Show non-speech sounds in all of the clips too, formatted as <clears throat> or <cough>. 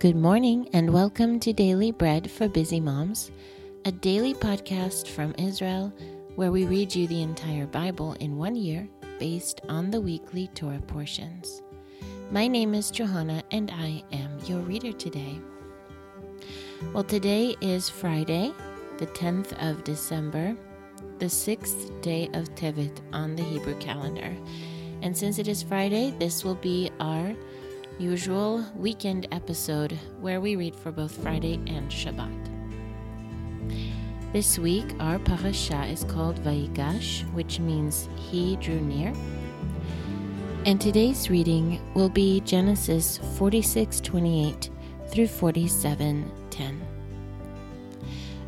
Good morning and welcome to Daily Bread for Busy Moms, a daily podcast from Israel where we read you the entire Bible in one year based on the weekly Torah portions. My name is Johanna and I am your reader today. Well, today is Friday, the 10th of December, the sixth day of Tevet on the Hebrew calendar. And since it is Friday, this will be our usual weekend episode where we read for both Friday and Shabbat. This week, our parasha is called Vayigash, which means he drew near. And today's reading will be Genesis 46:28 through 47:10.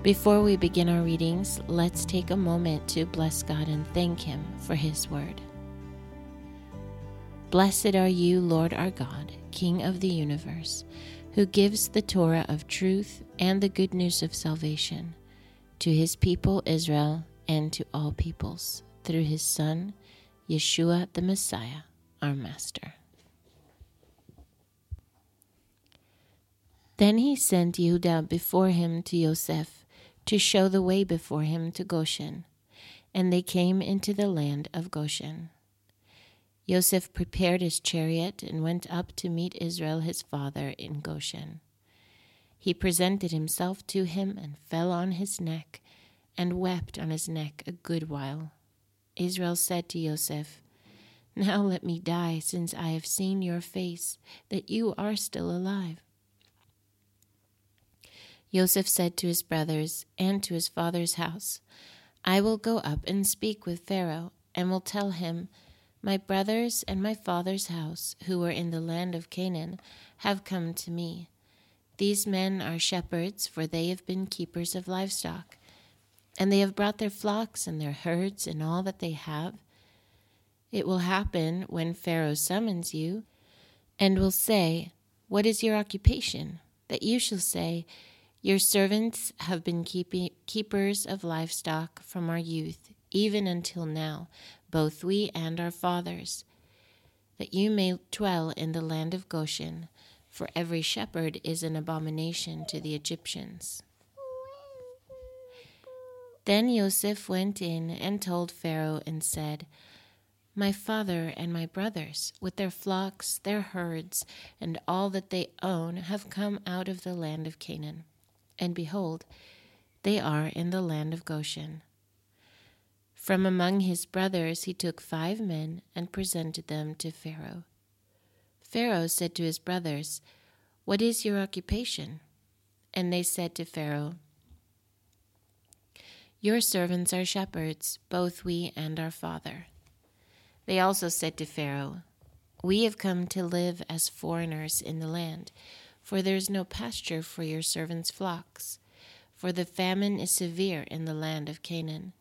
Before we begin our readings, let's take a moment to bless God and thank Him for His word. Blessed are you, Lord our God, King of the universe, who gives the Torah of truth and the good news of salvation to his people Israel and to all peoples through his Son, Yeshua the Messiah, our Master. Then he sent Yehuda before him to Yosef to show the way before him to Goshen, and they came into the land of Goshen. Joseph prepared his chariot and went up to meet Israel his father in Goshen. He presented himself to him and fell on his neck and wept on his neck a good while. Israel said to Joseph, Now let me die, since I have seen your face, that you are still alive. Joseph said to his brothers and to his father's house, I will go up and speak with Pharaoh, and will tell him, my brothers and my father's house, who were in the land of Canaan, have come to me. These men are shepherds, for they have been keepers of livestock. And they have brought their flocks and their herds and all that they have. It will happen when Pharaoh summons you and will say, What is your occupation? That you shall say, Your servants have been keepers of livestock from our youth, even until now both we and our fathers, that you may dwell in the land of Goshen, for every shepherd is an abomination to the Egyptians. Then Joseph went in and told Pharaoh and said, My father and my brothers, with their flocks, their herds, and all that they own, have come out of the land of Canaan. And behold, they are in the land of Goshen. From among his brothers he took five men and presented them to Pharaoh. Pharaoh said to his brothers, What is your occupation? And they said to Pharaoh, Your servants are shepherds, both we and our father. They also said to Pharaoh, We have come to live as foreigners in the land, for there is no pasture for your servants' flocks, for the famine is severe in the land of Canaan.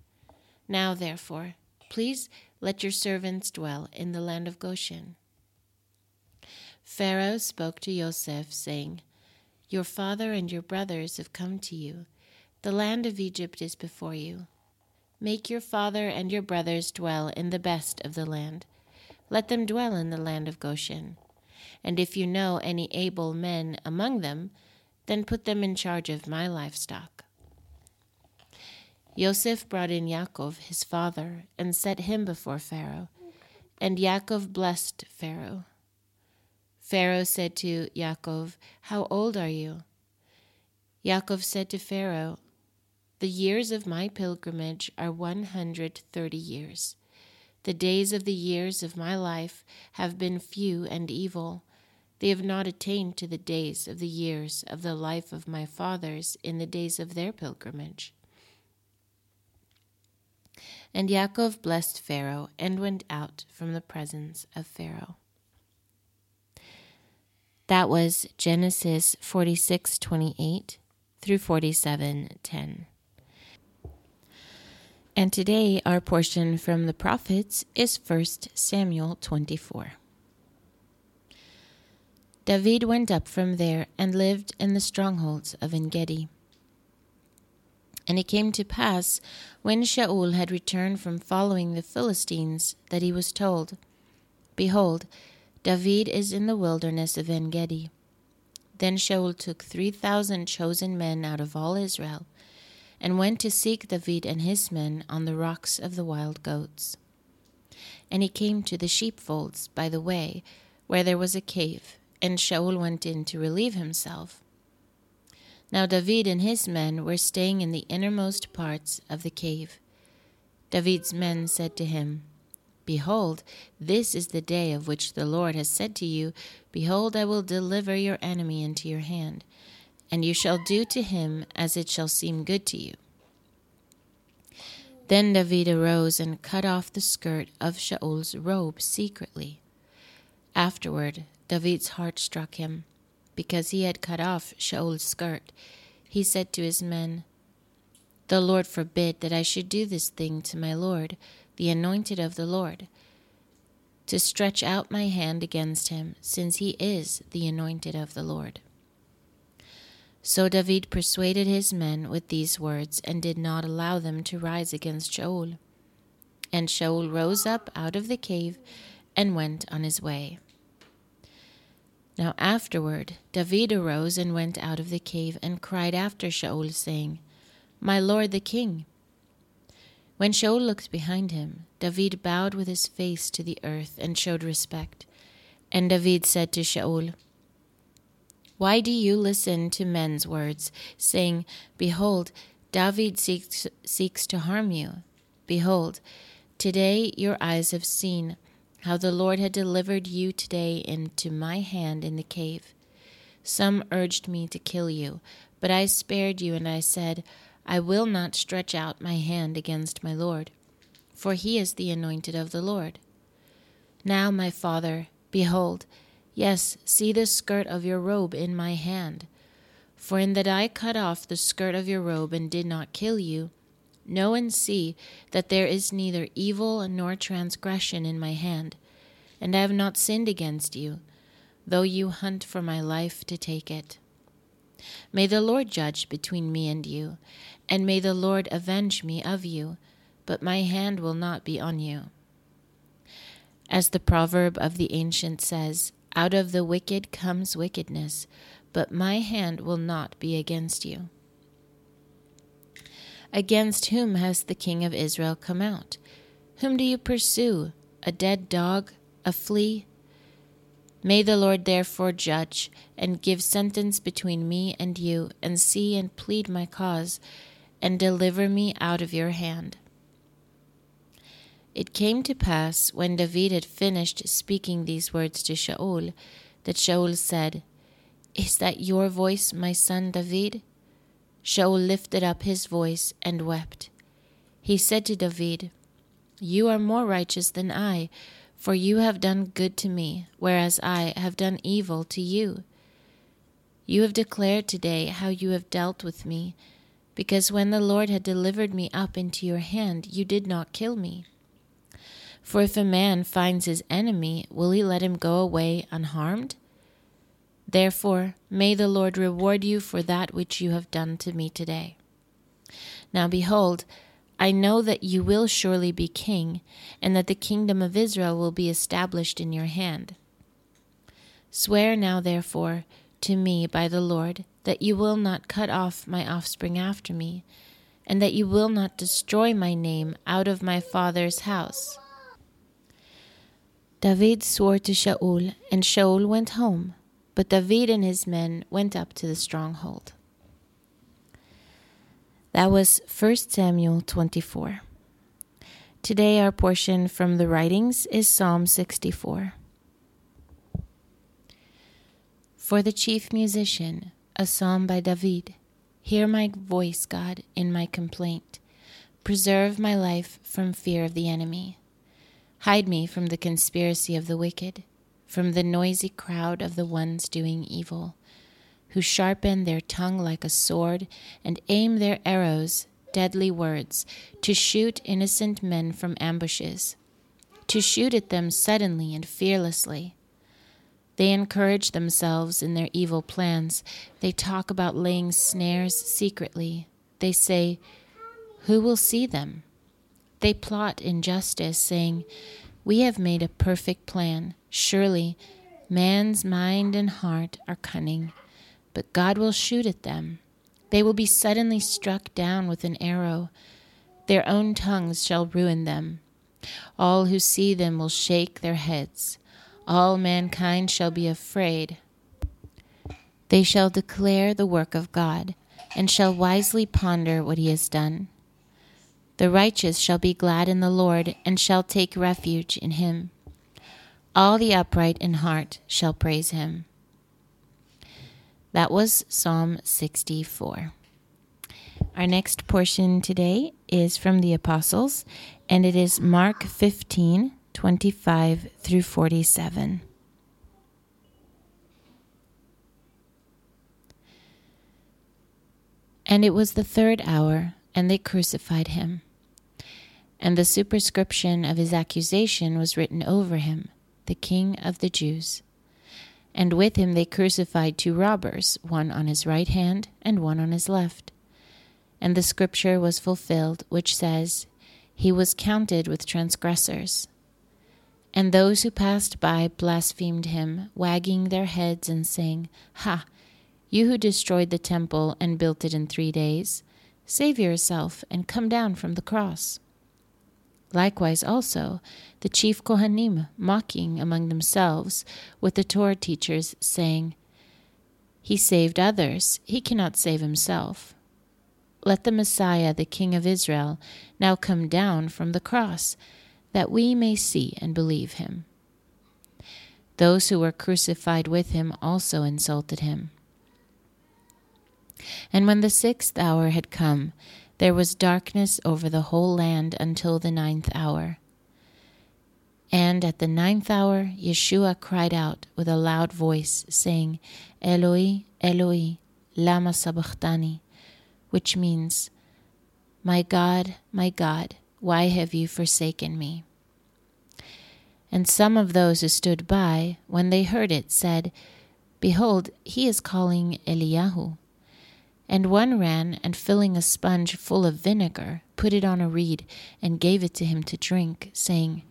Now, therefore, please let your servants dwell in the land of Goshen. Pharaoh spoke to Joseph, saying, Your father and your brothers have come to you. The land of Egypt is before you. Make your father and your brothers dwell in the best of the land. Let them dwell in the land of Goshen. And if you know any able men among them, then put them in charge of my livestock. Joseph brought in Yaakov, his father, and set him before Pharaoh. And Yaakov blessed Pharaoh. Pharaoh said to Yaakov, How old are you? Yaakov said to Pharaoh, The years of my pilgrimage are one hundred thirty years. The days of the years of my life have been few and evil. They have not attained to the days of the years of the life of my fathers in the days of their pilgrimage. And Yaakov blessed Pharaoh and went out from the presence of Pharaoh. That was Genesis 46:28 through 47:10. And today our portion from the prophets is 1 Samuel 24. David went up from there and lived in the strongholds of Engedi. And it came to pass, when Shaul had returned from following the Philistines, that he was told, Behold, David is in the wilderness of Engedi. Then Shaul took three thousand chosen men out of all Israel, and went to seek David and his men on the rocks of the wild goats. And he came to the sheepfolds by the way, where there was a cave, and Shaul went in to relieve himself. Now David and his men were staying in the innermost parts of the cave. David's men said to him, Behold, this is the day of which the Lord has said to you, Behold, I will deliver your enemy into your hand, and you shall do to him as it shall seem good to you. Then David arose and cut off the skirt of Shaul's robe secretly. Afterward, David's heart struck him, because he had cut off Shaul's skirt. He said to his men, The Lord forbid that I should do this thing to my Lord the anointed of the Lord, to stretch out my hand against him, since he is the anointed of the Lord. So David persuaded his men with these words, and did not allow them to rise against Shaul. And Shaul rose up out of the cave and went on his way. Now afterward David arose and went out of the cave and cried after Shaul, saying, My lord the king. When Shaul looked behind him, David bowed with his face to the earth and showed respect. And David said to Shaul, Why do you listen to men's words, saying, Behold, David seeks, seeks to harm you? Behold, today your eyes have seen how the Lord had delivered you today into my hand in the cave. Some urged me to kill you, but I spared you, and I said, I will not stretch out my hand against my Lord, for he is the anointed of the Lord. Now, my father, behold, yes, see the skirt of your robe in my hand. For in that I cut off the skirt of your robe and did not kill you, know and see that there is neither evil nor transgression in my hand, and I have not sinned against you, though you hunt for my life to take it. May the Lord judge between me and you, and may the Lord avenge me of you, but my hand will not be on you. As the proverb of the ancient says, Out of the wicked comes wickedness, but my hand will not be against you. Against whom has the king of Israel come out? Whom do you pursue? A dead dog? A flea? May the Lord therefore judge, and give sentence between me and you, and see and plead my cause, and deliver me out of your hand. It came to pass, when David had finished speaking these words to Shaul, that Shaul said, Is that your voice, my son David? Shaul lifted up his voice and wept. He said to David, You are more righteous than I, for you have done good to me, whereas I have done evil to you. You have declared today how you have dealt with me because when the Lord had delivered me up into your hand, you did not kill me. For if a man finds his enemy, will he let him go away unharmed? Therefore, may the Lord reward you for that which you have done to me today. Now behold, I know that you will surely be king, and that the kingdom of Israel will be established in your hand. Swear now, therefore, to me by the Lord that you will not cut off my offspring after me, and that you will not destroy my name out of my father's house. David swore to Shaul, and Shaul went home, but David and his men went up to the stronghold. That was 1 Samuel 24. Today, our portion from the writings is Psalm 64. For the chief musician, a psalm by David. Hear my voice, God, in my complaint. Preserve my life from fear of the enemy. Hide me from the conspiracy of the wicked, from the noisy crowd of the ones doing evil, who sharpen their tongue like a sword and aim their arrows, deadly words, to shoot innocent men from ambushes, to shoot at them suddenly and fearlessly. They encourage themselves in their evil plans. They talk about laying snares secretly. They say, Who will see them? They plot injustice, saying, We have made a perfect plan. Surely man's mind and heart are cunning. but God will shoot at them. They will be suddenly struck down with an arrow. Their own tongues shall ruin them. All who see them will shake their heads. All mankind shall be afraid. They shall declare the work of God, and shall wisely ponder what he has done. The righteous shall be glad in the Lord, and shall take refuge in him. All the upright in heart shall praise him. That was Psalm 64. Our next portion today is from the Apostles, and it is Mark 15 25 through 47. And it was the third hour, and they crucified him. And the superscription of his accusation was written over him, the King of the Jews. And with him they crucified two robbers, one on his right hand and one on his left. And the scripture was fulfilled, which says, He was counted with transgressors. And those who passed by blasphemed him, wagging their heads and saying, Ha! You who destroyed the temple and built it in three days, save yourself and come down from the cross. Likewise also the chief Kohanim mocking among themselves with the Torah teachers, saying, He saved others, he cannot save himself. Let the Messiah, the King of Israel, now come down from the cross, that we may see and believe him. Those who were crucified with him also insulted him. And when the sixth hour had come, there was darkness over the whole land until the ninth hour. And at the ninth hour, Yeshua cried out with a loud voice, saying, Eloi, Eloi, lama sabachthani, which means, My God, my God, why have you forsaken me? And some of those who stood by, when they heard it, said, Behold, he is calling Eliyahu. And one ran and filling a sponge full of vinegar, put it on a reed, and gave it to him to drink, saying,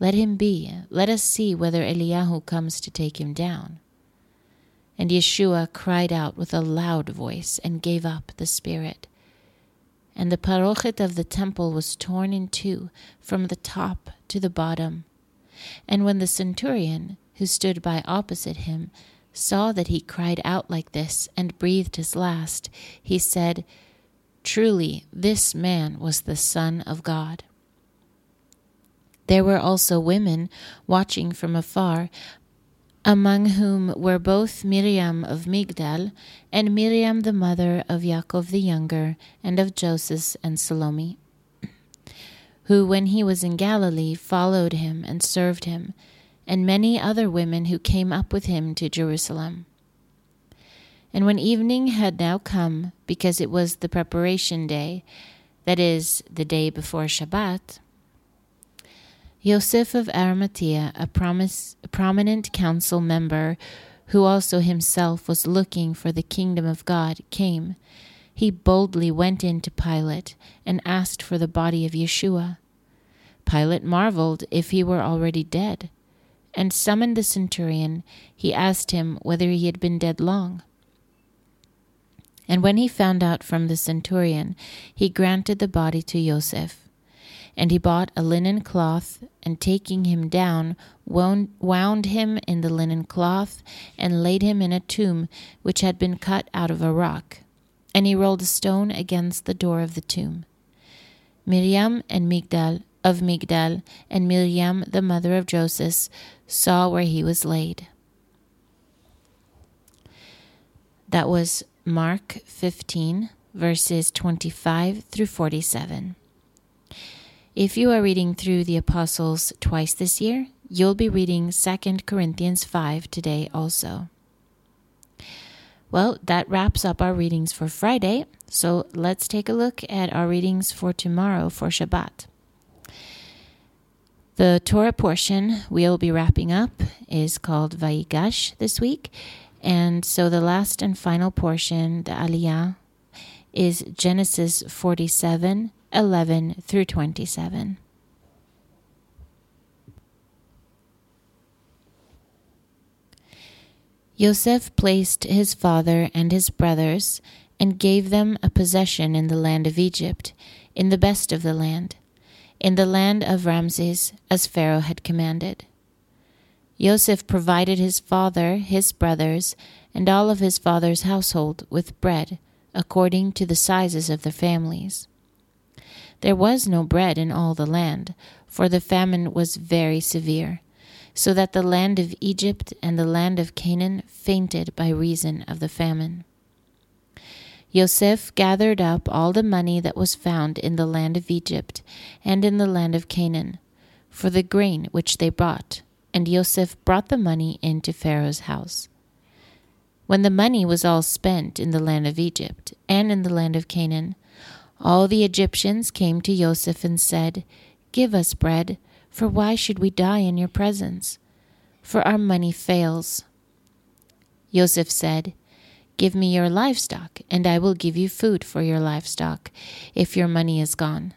Let him be, let us see whether Eliyahu comes to take him down. And Yeshua cried out with a loud voice and gave up the spirit. And the parochet of the temple was torn in two from the top to the bottom. And when the centurion, who stood by opposite him, saw that he cried out like this and breathed his last, he said, Truly, this man was the Son of God. There were also women watching from afar, among whom were both Miriam of Migdal and Miriam the mother of Yaakov the younger and of Joseph and Salome, <clears throat> who, when he was in Galilee, followed him and served him and many other women who came up with him to Jerusalem. And when evening had now come, because it was the preparation day, that is, the day before Shabbat, Joseph of Arimathea, a, promise, a prominent council member, who also himself was looking for the kingdom of God, came. He boldly went in to Pilate and asked for the body of Yeshua. Pilate marveled if he were already dead and summoned the centurion, he asked him whether he had been dead long. And when he found out from the centurion, he granted the body to Joseph. And he bought a linen cloth, and taking him down, wound, him in the linen cloth, and laid him in a tomb which had been cut out of a rock. And he rolled a stone against the door of the tomb. Miriam and Migdal of Migdal and Miriam, the mother of Joseph, saw where he was laid. That was Mark 15, verses 25 through 47. If you are reading through the Apostles twice this year, you'll be reading 2 Corinthians 5 today also. Well, that wraps up our readings for Friday, so let's take a look at our readings for tomorrow for Shabbat. The Torah portion we'll be wrapping up is called Vayigash this week. And so the last and final portion, the Aliyah, is Genesis 47 11 through 27. Joseph placed his father and his brothers and gave them a possession in the land of Egypt, in the best of the land, in the land of Ramses, as Pharaoh had commanded. Joseph provided his father, his brothers, and all of his father's household with bread, according to the sizes of their families. There was no bread in all the land, for the famine was very severe, so that the land of Egypt and the land of Canaan fainted by reason of the famine. Joseph gathered up all the money that was found in the land of Egypt and in the land of Canaan, for the grain which they brought, and Joseph brought the money into Pharaoh's house. When the money was all spent in the land of Egypt and in the land of Canaan, all the Egyptians came to Joseph and said, Give us bread, for why should we die in your presence? For our money fails. Joseph said, Give me your livestock, and I will give you food for your livestock, if your money is gone.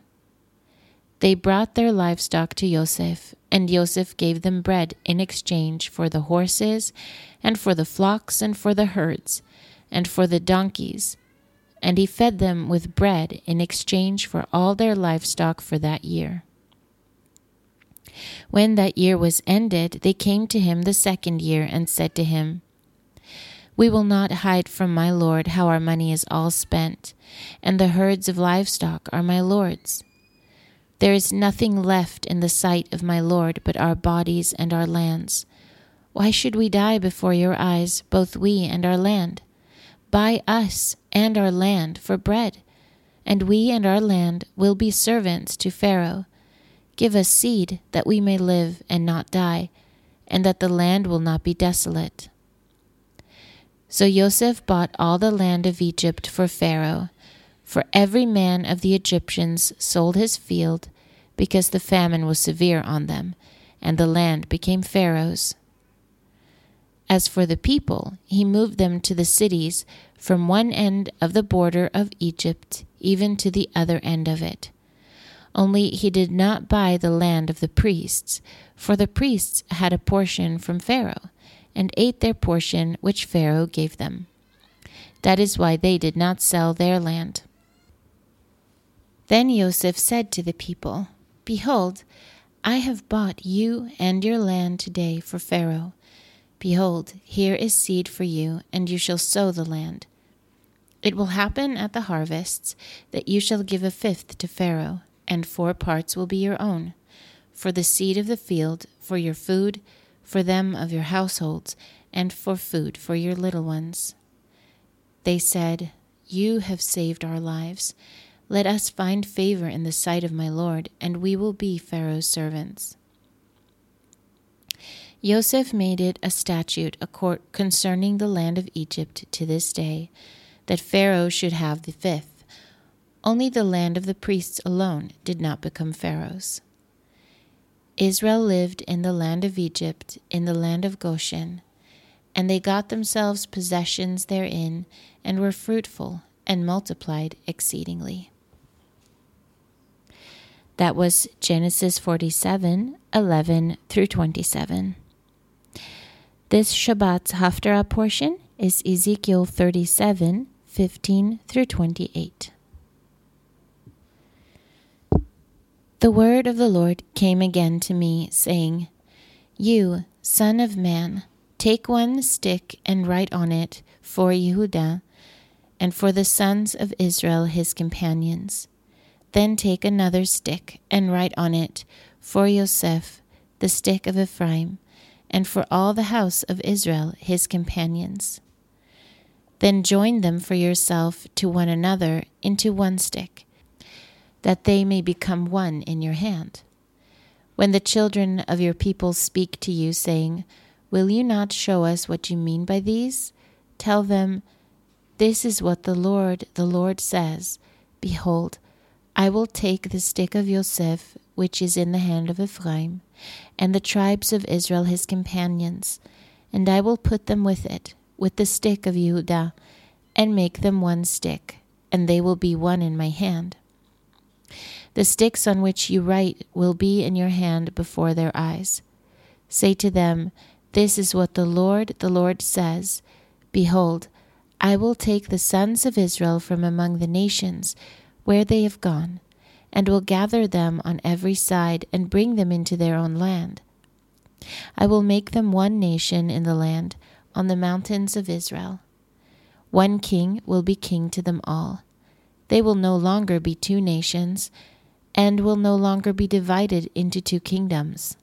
They brought their livestock to Joseph, and Joseph gave them bread in exchange for the horses, and for the flocks, and for the herds, and for the donkeys and he fed them with bread in exchange for all their livestock for that year. When that year was ended, they came to him the second year and said to him, We will not hide from my Lord how our money is all spent, and the herds of livestock are my Lord's. There is nothing left in the sight of my Lord but our bodies and our lands. Why should we die before your eyes, both we and our land? Buy us and our land for bread, and we and our land will be servants to Pharaoh. Give us seed that we may live and not die, and that the land will not be desolate. So Joseph bought all the land of Egypt for Pharaoh, for every man of the Egyptians sold his field, because the famine was severe on them, and the land became Pharaoh's. As for the people, he moved them to the cities from one end of the border of Egypt even to the other end of it. Only he did not buy the land of the priests, for the priests had a portion from Pharaoh, and ate their portion which Pharaoh gave them. That is why they did not sell their land. Then Joseph said to the people, Behold, I have bought you and your land today for Pharaoh Behold, here is seed for you, and you shall sow the land. It will happen at the harvests that you shall give a fifth to Pharaoh, and four parts will be your own, for the seed of the field, for your food, for them of your households, and for food for your little ones. They said, You have saved our lives. Let us find favor in the sight of my Lord, and we will be Pharaoh's servants. Joseph made it a statute a court concerning the land of Egypt to this day, that Pharaoh should have the fifth. Only the land of the priests alone did not become Pharaoh's. Israel lived in the land of Egypt, in the land of Goshen, and they got themselves possessions therein, and were fruitful, and multiplied exceedingly. That was Genesis 47 11 through 27. This Shabbat's Haftarah portion is Ezekiel 37 15 through 28. The word of the Lord came again to me, saying, You, son of man, take one stick and write on it for Yehudah and for the sons of Israel his companions. Then take another stick and write on it for Yosef, the stick of Ephraim and for all the house of Israel his companions. Then join them for yourself to one another into one stick, that they may become one in your hand. When the children of your people speak to you, saying, Will you not show us what you mean by these? Tell them, This is what the Lord, the Lord says Behold, I will take the stick of Yosef, which is in the hand of Ephraim, and the tribes of Israel his companions, and I will put them with it, with the stick of Yehudah, and make them one stick, and they will be one in my hand. The sticks on which you write will be in your hand before their eyes. Say to them, This is what the Lord, the Lord says Behold, I will take the sons of Israel from among the nations where they have gone, and will gather them on every side and bring them into their own land. I will make them one nation in the land on the mountains of Israel. One king will be king to them all. They will no longer be two nations, and will no longer be divided into two kingdoms.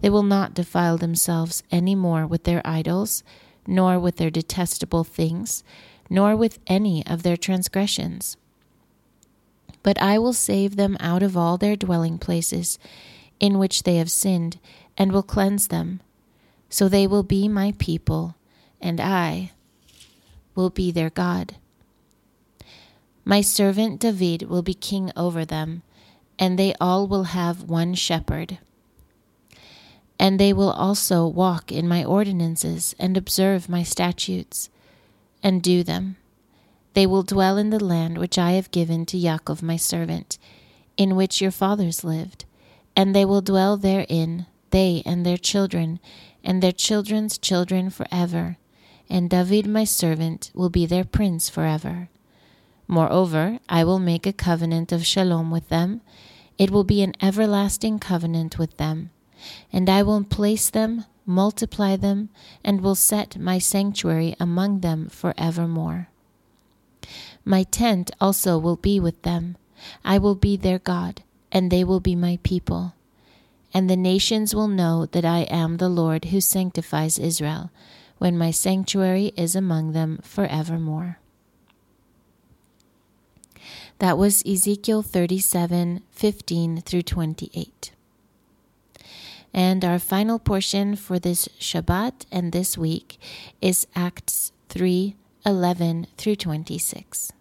They will not defile themselves any more with their idols, nor with their detestable things, nor with any of their transgressions. But I will save them out of all their dwelling places in which they have sinned, and will cleanse them. So they will be my people, and I will be their God. My servant David will be king over them, and they all will have one shepherd. And they will also walk in my ordinances, and observe my statutes, and do them. They will dwell in the land which I have given to Yaakov my servant, in which your fathers lived, and they will dwell therein, they and their children, and their children's children forever, and David my servant will be their prince forever. Moreover, I will make a covenant of shalom with them. It will be an everlasting covenant with them. And I will place them, multiply them, and will set my sanctuary among them for evermore. My tent also will be with them. I will be their God, and they will be my people. And the nations will know that I am the Lord who sanctifies Israel, when my sanctuary is among them for evermore. That was Ezekiel 37 15 through 28. And our final portion for this Shabbat and this week is Acts 3 11 through 26.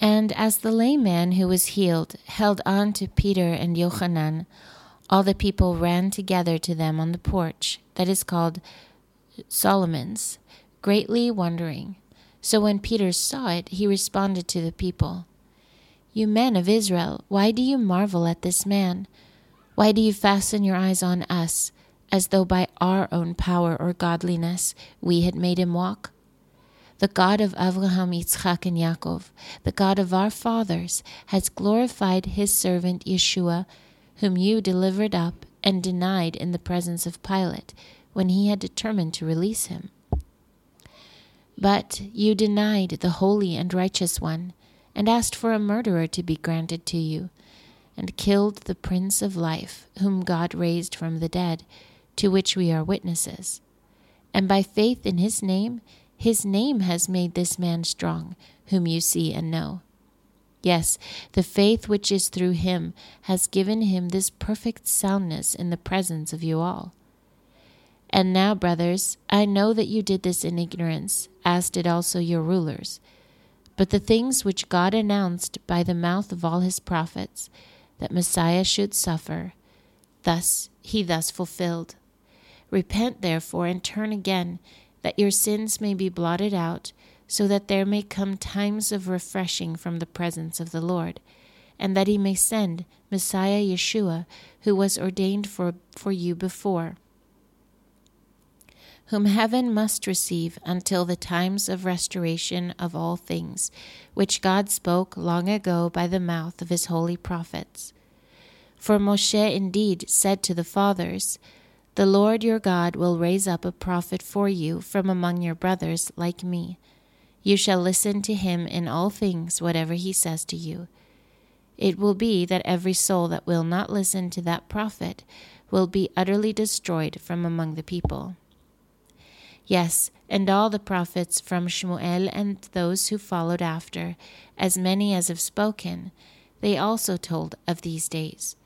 And as the layman who was healed held on to Peter and Yochanan, all the people ran together to them on the porch that is called Solomon's, greatly wondering. So when Peter saw it, he responded to the people You men of Israel, why do you marvel at this man? Why do you fasten your eyes on us, as though by our own power or godliness we had made him walk? The God of Abraham, Yitzchak, and Yaakov, the God of our fathers, has glorified his servant Yeshua, whom you delivered up and denied in the presence of Pilate when he had determined to release him. But you denied the holy and righteous one, and asked for a murderer to be granted to you, and killed the Prince of Life, whom God raised from the dead, to which we are witnesses. And by faith in his name, his name has made this man strong, whom you see and know. Yes, the faith which is through him has given him this perfect soundness in the presence of you all. And now, brothers, I know that you did this in ignorance, as did also your rulers. But the things which God announced by the mouth of all his prophets, that Messiah should suffer, thus he thus fulfilled. Repent therefore and turn again, that your sins may be blotted out, so that there may come times of refreshing from the presence of the Lord, and that he may send Messiah Yeshua, who was ordained for, for you before whom heaven must receive until the times of restoration of all things, which God spoke long ago by the mouth of his holy prophets. For Moshe indeed said to the fathers, The Lord your God will raise up a prophet for you from among your brothers like me. You shall listen to him in all things, whatever he says to you. It will be that every soul that will not listen to that prophet will be utterly destroyed from among the people. Yes, and all the prophets from Shmuel and those who followed after, as many as have spoken, they also told of these days.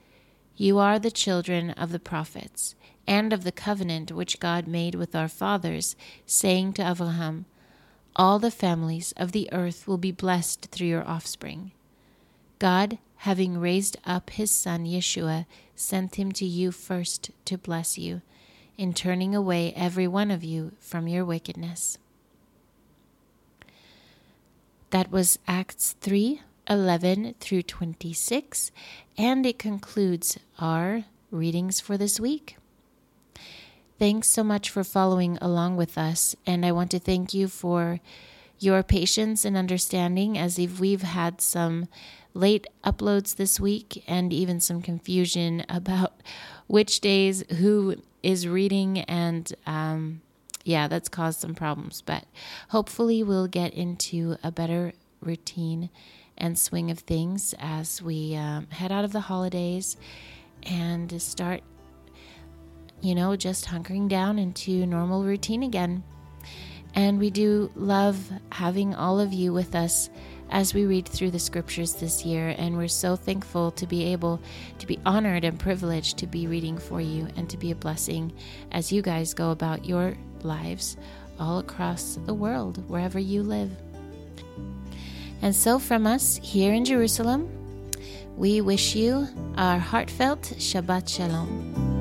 You are the children of the prophets, and of the covenant which God made with our fathers, saying to Abraham, All the families of the earth will be blessed through your offspring. God, having raised up his son Yeshua, sent him to you first to bless you in turning away every one of you from your wickedness. That was Acts 3 11 through 26, and it concludes our readings for this week. Thanks so much for following along with us, and I want to thank you for your patience and understanding as if we've had some late uploads this week and even some confusion about <laughs> which days who is reading and um, yeah that's caused some problems. But hopefully we'll get into a better routine and swing of things as we um, head out of the holidays and start you know just hunkering down into normal routine again and we do love having all of you with us as we read through the scriptures this year. And we're so thankful to be able to be honored and privileged to be reading for you and to be a blessing as you guys go about your lives all across the world, wherever you live. And so, from us here in Jerusalem, we wish you our heartfelt Shabbat Shalom.